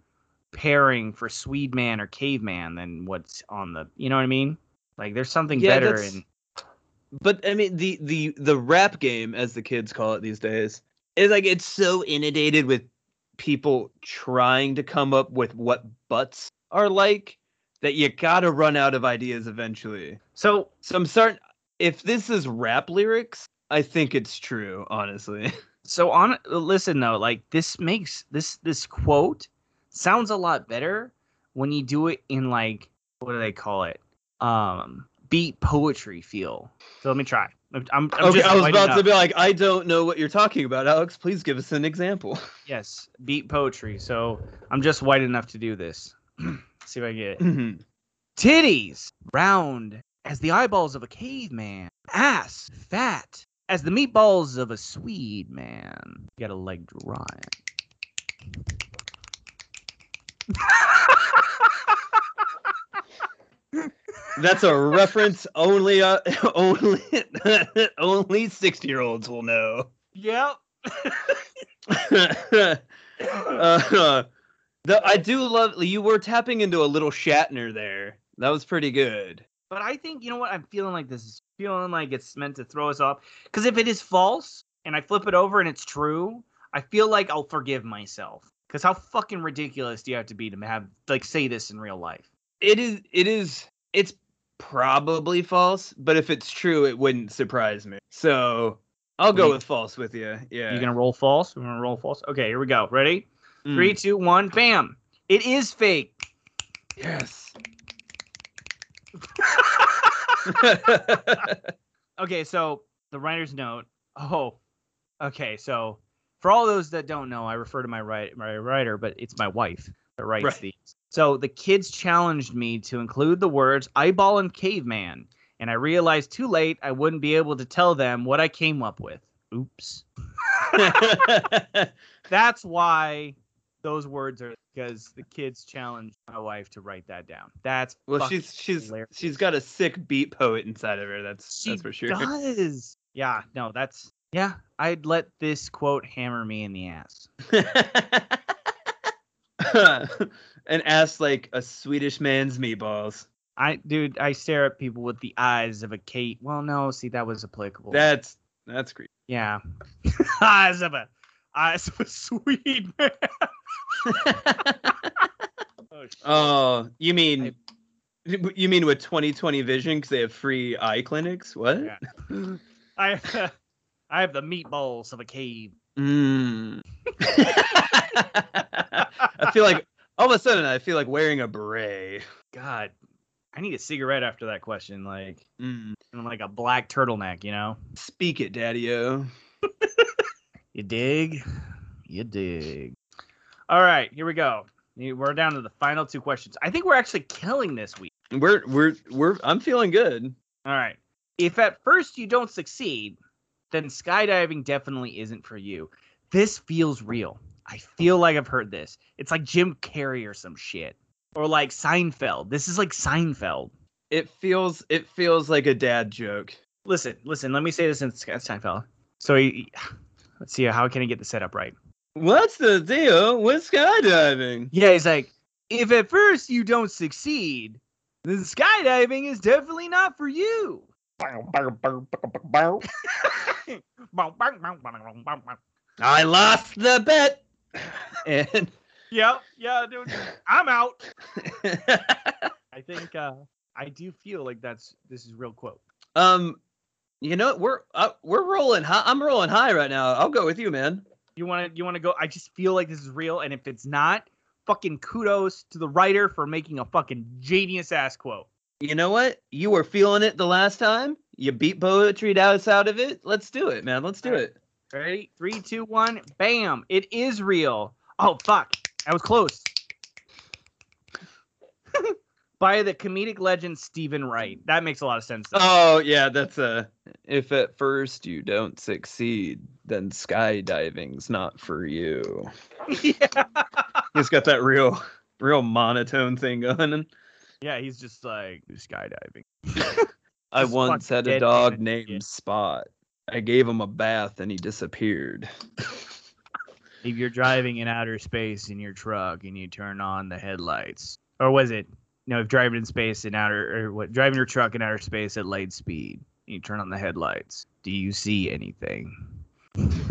pairing for Swede Man or Caveman than what's on the. You know what I mean? Like, there's something Yeah, better in. But I mean, the the the rap game, as the kids call it these days, is like it's so inundated with people trying to come up with what butts are like that you gotta run out of ideas eventually. So, So I'm starting. If this is rap lyrics, I think it's true. Honestly, so on. Listen though, like this makes this this quote sounds a lot better when you do it in like what do they call it? Um, beat poetry feel. So let me try. I'm, I'm, okay. I was about to be like, I don't know what you're talking about, Alex. Please give us an example. yes, beat poetry. So I'm just white enough to do this. See if I get it. Mhm. Titties round as the eyeballs of a caveman. Ass fat as the meatballs of a Swede man. Got a leg dry. That's a reference only uh, only only 60 year olds will know. yep. uh, the, I do love you were tapping into a little Shatner there. That was pretty good. But I think you know what I'm feeling like this is feeling like it's meant to throw us off. Because if it is false and I flip it over and it's true, I feel like I'll forgive myself. Because how fucking ridiculous do you have to be to have like say this in real life? It is it is it's probably false, but if it's true, it wouldn't surprise me. So I'll go Wait. with false with you. Yeah. You gonna roll false? We're gonna roll false. Okay, here we go. Ready? Mm. Three, two, one, bam! It is fake. Yes. Okay, so the writer's note. Oh, okay. So for all those that don't know, I refer to my write my writer, but it's my wife that writes Right. these. So the kids challenged me to include the words eyeball and caveman, and I realized too late I wouldn't be able to tell them what I came up with. Oops. That's why those words are because the kids challenged my wife to write that down. That's well, she's she's hilarious. she's got a sick beat poet inside of her. That's She that's for sure. She does. Yeah, no, that's yeah. I'd let this quote hammer me in the ass. and ask like a Swedish man's meatballs. I, dude, I stare at people with the eyes of a Kate. Well, no, see, that was applicable. That's that's creepy. yeah, eyes of a eyes of a Swede man. Oh, oh, you mean you mean with 2020 vision because they have free eye clinics? What? Yeah. I, I have the meatballs of a cave. Mm. I feel like all of a sudden I feel like wearing a beret. God, I need a cigarette after that question. Like, Mm. and like a black turtleneck, you know? Speak it, Daddy-O. You dig? You dig. All right, here we go. We're down to the final two questions. I think we're actually killing this week. We're we're we're I'm feeling good. All right. If at first you don't succeed, then skydiving definitely isn't for you. This feels real. I feel like I've heard this. It's like Jim Carrey or some shit, or like Seinfeld. This is like Seinfeld. It feels it feels like a dad joke. Listen, listen. Let me say this in Seinfeld. So he, let's see how can I get the setup right. What's the deal with skydiving? Yeah, he's like, if at first you don't succeed, then skydiving is definitely not for you. I lost the bet. And Yep, yeah, dude. I'm out. I think uh I do feel like that's this is real quote. um, you know we're uh, we're rolling high. I'm rolling high right now. I'll go with you, man. You want to you want to go? I just feel like this is real, and if it's not, fucking kudos to the writer for making a fucking genius ass quote. You know what? You were feeling it the last time. You beat poetry doubts out of it. Let's do it, man. Let's do it. Ready? Three, two, one. Bam! It is real. Oh fuck! I was close. By the comedic legend Steven Wright. That makes a lot of sense. though. Oh yeah, that's a. If at first you don't succeed, then skydiving's not for you. yeah. He's got that real, real monotone thing going. yeah, he's just like skydiving. I Just once had a dog man, named yeah. Spot. I gave him a bath and he disappeared. if you're driving in outer space in your truck and you turn on the headlights, or was it? No, if driving in space in outer, or what? Driving your truck in outer space at light speed, and you turn on the headlights. Do you see anything?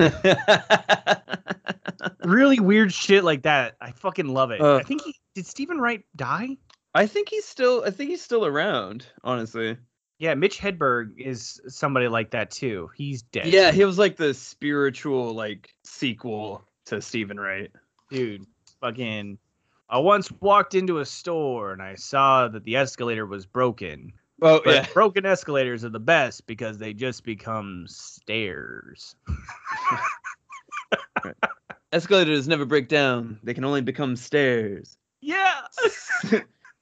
Really weird shit like that. I fucking love it. Uh. I think he did. Steven Wright die? I think he's still. I think he's still around. Honestly. Yeah, Mitch Hedberg is somebody like that too. He's dead. Yeah, he was like the spiritual like sequel to Steven Wright. dude. Fucking. I once walked into a store and I saw that the escalator was broken. Oh But yeah. broken escalators are the best because they just become stairs. Escalators never break down. They can only become stairs. Yeah.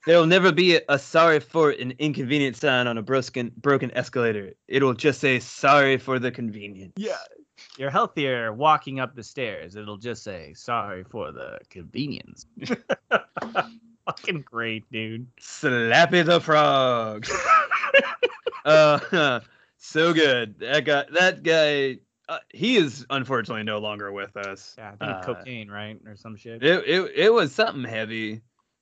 there will never be a, a sorry for an inconvenient sign on a broken broken escalator. It'll just say sorry for the convenience. yeah. You're healthier walking up the stairs. It'll just say sorry for the convenience. Fucking great, dude. Slappy the frog. uh, so good. That guy. That guy. Uh, he is unfortunately no longer with us. Yeah, I think Uh, cocaine, right? Or some shit. It it it was something heavy,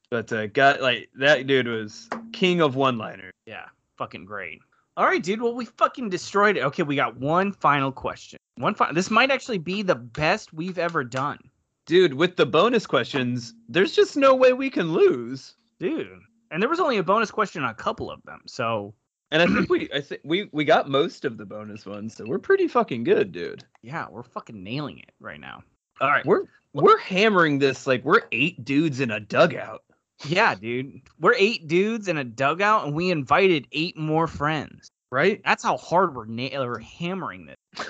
but uh, got like that dude was king of one liner. Yeah, fucking great. All right, dude. Well, we fucking destroyed it. Okay, we got one final question. One fi- This might actually be the best we've ever done, Dude, with the bonus questions, there's just no way we can lose. dude. And there was only a bonus question on a couple of them, so And I think we I think we we got most of the bonus ones, so we're pretty fucking good, dude. yeah, we're fucking nailing it right now. All right, We're we're hammering this like we're eight dudes in a dugout. yeah, dude. We're eight dudes in a dugout, and we invited eight more friends. Right? That's how hard we're na- we're hammering this.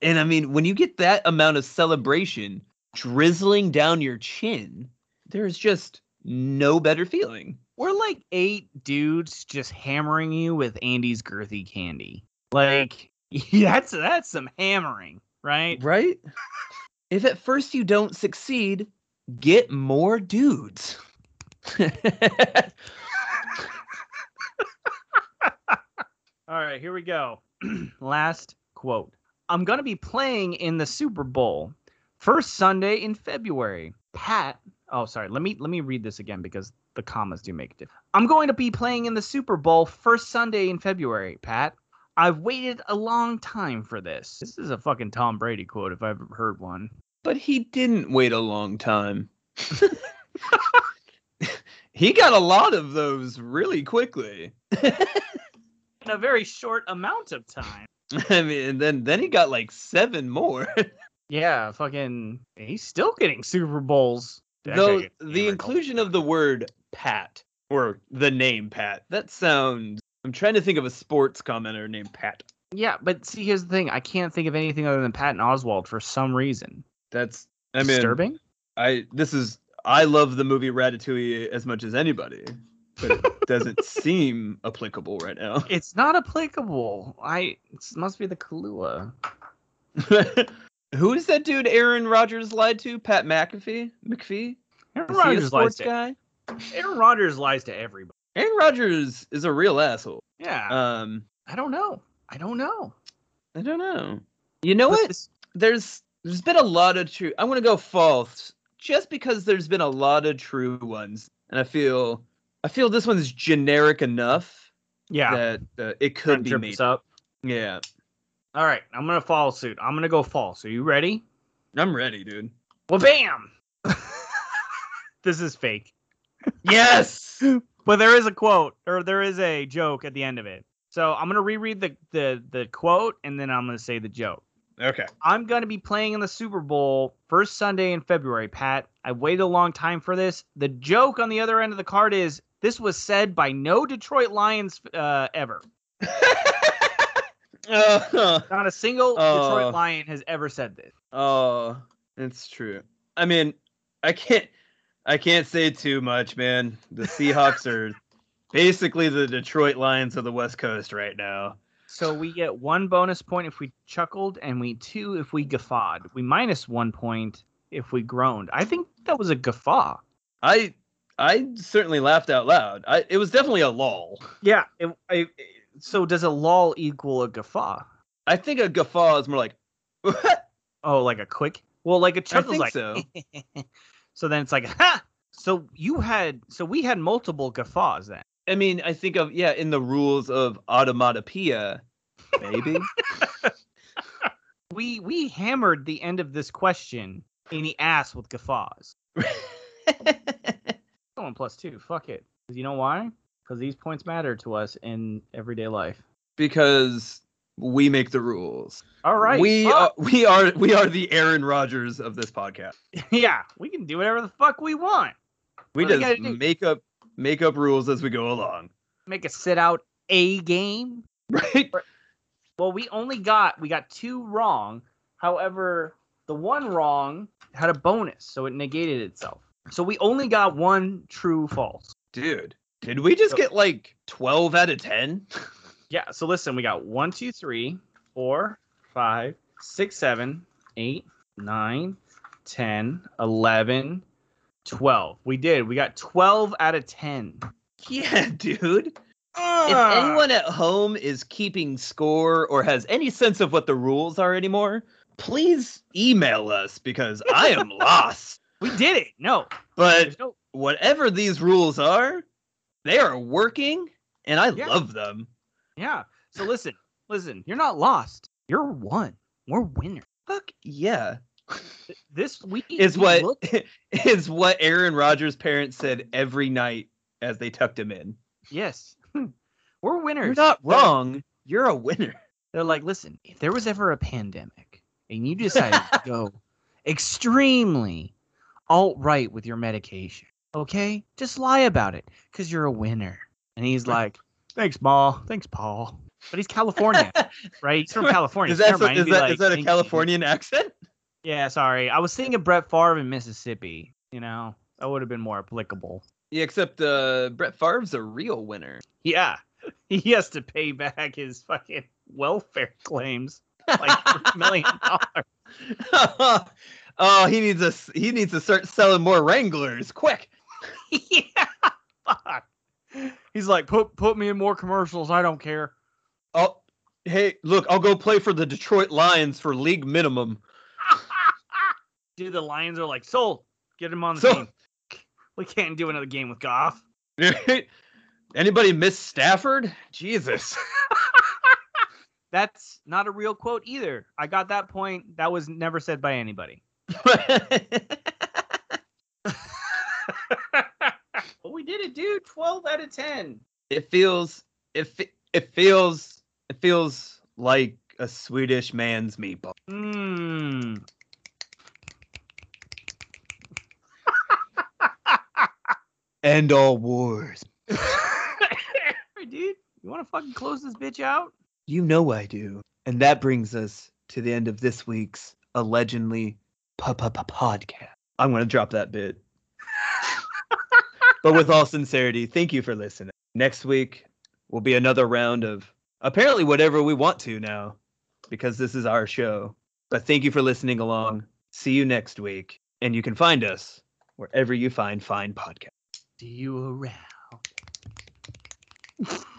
And I mean, when you get that amount of celebration drizzling down your chin, there's just no better feeling. We're like eight dudes just hammering you with Andy's girthy candy. Like that's that's some hammering, right? Right? if at first you don't succeed, get more dudes. All right, here we go. Last quote. I'm going to be playing in the Super Bowl first Sunday in February. Pat, oh sorry, let me let me read this again because the commas do make it. I'm going to be playing in the Super Bowl first Sunday in February, Pat. I've waited a long time for this. This is a fucking Tom Brady quote if I've ever heard one. but he didn't wait a long time. he got a lot of those really quickly. In a very short amount of time. I mean, and then then he got like seven more. Yeah, fucking he's still getting Super Bowls. Though the inclusion of the word Pat or the name Pat, that sounds. I'm trying to think of a sports commenter named Pat. Yeah, but see, here's the thing. I can't think of anything other than Patton Oswalt for some reason. That's I mean, Disturbing? I this is I love the movie Ratatouille as much as anybody, but it doesn't seem applicable right now. It's not applicable. I it must be the Kahlua. Who is that dude Aaron Rodgers lied to? Pat McAfee? McPhee? Aaron Rodgers lies to guy? Aaron Rodgers lies to everybody. Aaron Rodgers is a real asshole. Yeah. Um, I don't know. I don't know. I don't know. You know what? There's there's been a lot of true. I want to go false, just because there's been a lot of true ones, and I feel I feel this one's generic enough yeah. that uh, it could to be made. up. Yeah, All right. I'm gonna follow suit. I'm gonna go false. Are you ready? I'm ready, dude. Well, bam. this is fake. Yes. But there is a quote or there is a joke at the end of it. So I'm gonna reread the the the quote and then I'm gonna say the joke. okay. I'm gonna be playing in the Super Bowl first Sunday in February, Pat. I waited a long time for this. The joke on the other end of the card is this was said by no Detroit Lions uh, ever. Uh, Not a single Oh. Detroit Lion has ever said this. oh, it's true. I mean, I can't I can't say too much, man. The Seahawks are basically the Detroit Lions of the West Coast right now. So we get one bonus point if we chuckled, and we two if we guffawed. We minus one point if we groaned. I think that was a guffaw. I I certainly laughed out loud. I it was definitely a lull. Yeah. It, I, so does a lull equal a guffaw? I think a guffaw is more like Oh, like a quick? Well, like a think like. so. so then it's like, ha! So you had, so we had multiple guffaws then. I mean, I think of yeah, in the rules of automatopoeia, maybe. We we hammered the end of this question in the ass with guffaws. Going plus two. Fuck it. 'Cause You know why? Because these points matter to us in everyday life. because we make the rules. All right. We uh, fuck. are, we are we are the Aaron Rodgers of this podcast. yeah, we can do whatever the fuck we want. We What just make up make up rules as we go along. Make a sit out a game. Right? Well, we only got we got two wrong. However, the one wrong had a bonus, so it negated itself. So we only got one true false. Dude, did we just So- get like 12 out of 10? Yeah. So listen, we got one, two, three, four, five, six, seven, eight, nine, ten, eleven, twelve. We did. We got twelve out of ten. Yeah, dude. If Ah. anyone at home is keeping score or has any sense of what the rules are anymore, please email us because I am lost. We did it. No, But no. whatever these rules are, they are working and I Yeah. love them. Yeah. So listen, listen. You're not lost. You're one. We're winners. Fuck yeah. This week Is we what looked- is what Aaron Rodgers' parents said every night as they tucked him in. Yes. Hmm. We're winners. You're not wrong. You're a winner. They're like, listen, if there was ever a pandemic and you decided to go extremely alt right with your medication, okay, just lie about it because you're a winner. And he's like, thanks, Ma. Thanks, Paul. But he's California, right? He's from California. Is that, mind. is that, like, is that a "Thank you." Californian accent? Yeah, sorry. I was thinking of Brett Favre in Mississippi. You know, that would have been more applicable. Yeah, except uh, Brett Favre's a real winner. Yeah, he has to pay back his fucking welfare claims, like three million dollars. oh, he needs a he needs to start selling more Wranglers, quick. yeah, fuck. He's like, put put me in more commercials. I don't care. Oh, hey, look, I'll go play for the Detroit Lions for league minimum. Dude, the Lions are like, sold. Get him on the team. We can't do another game with Goff. Anybody miss Stafford? Jesus. That's not a real quote either. I got that point. That was never said by anybody. But we did it, dude. Twelve out of ten. it feels it it feels it feels like a Swedish man's meatball. Mmm. End all wars. Dude, you want to fucking close this bitch out? You know I do. And that brings us to the end of this week's allegedly podcast. I'm going to drop that bit. but with all sincerity, thank you for listening. Next week will be another round of apparently whatever we want to now because this is our show. But thank you for listening along. See you next week. And you can find us wherever you find fine podcasts. See you around.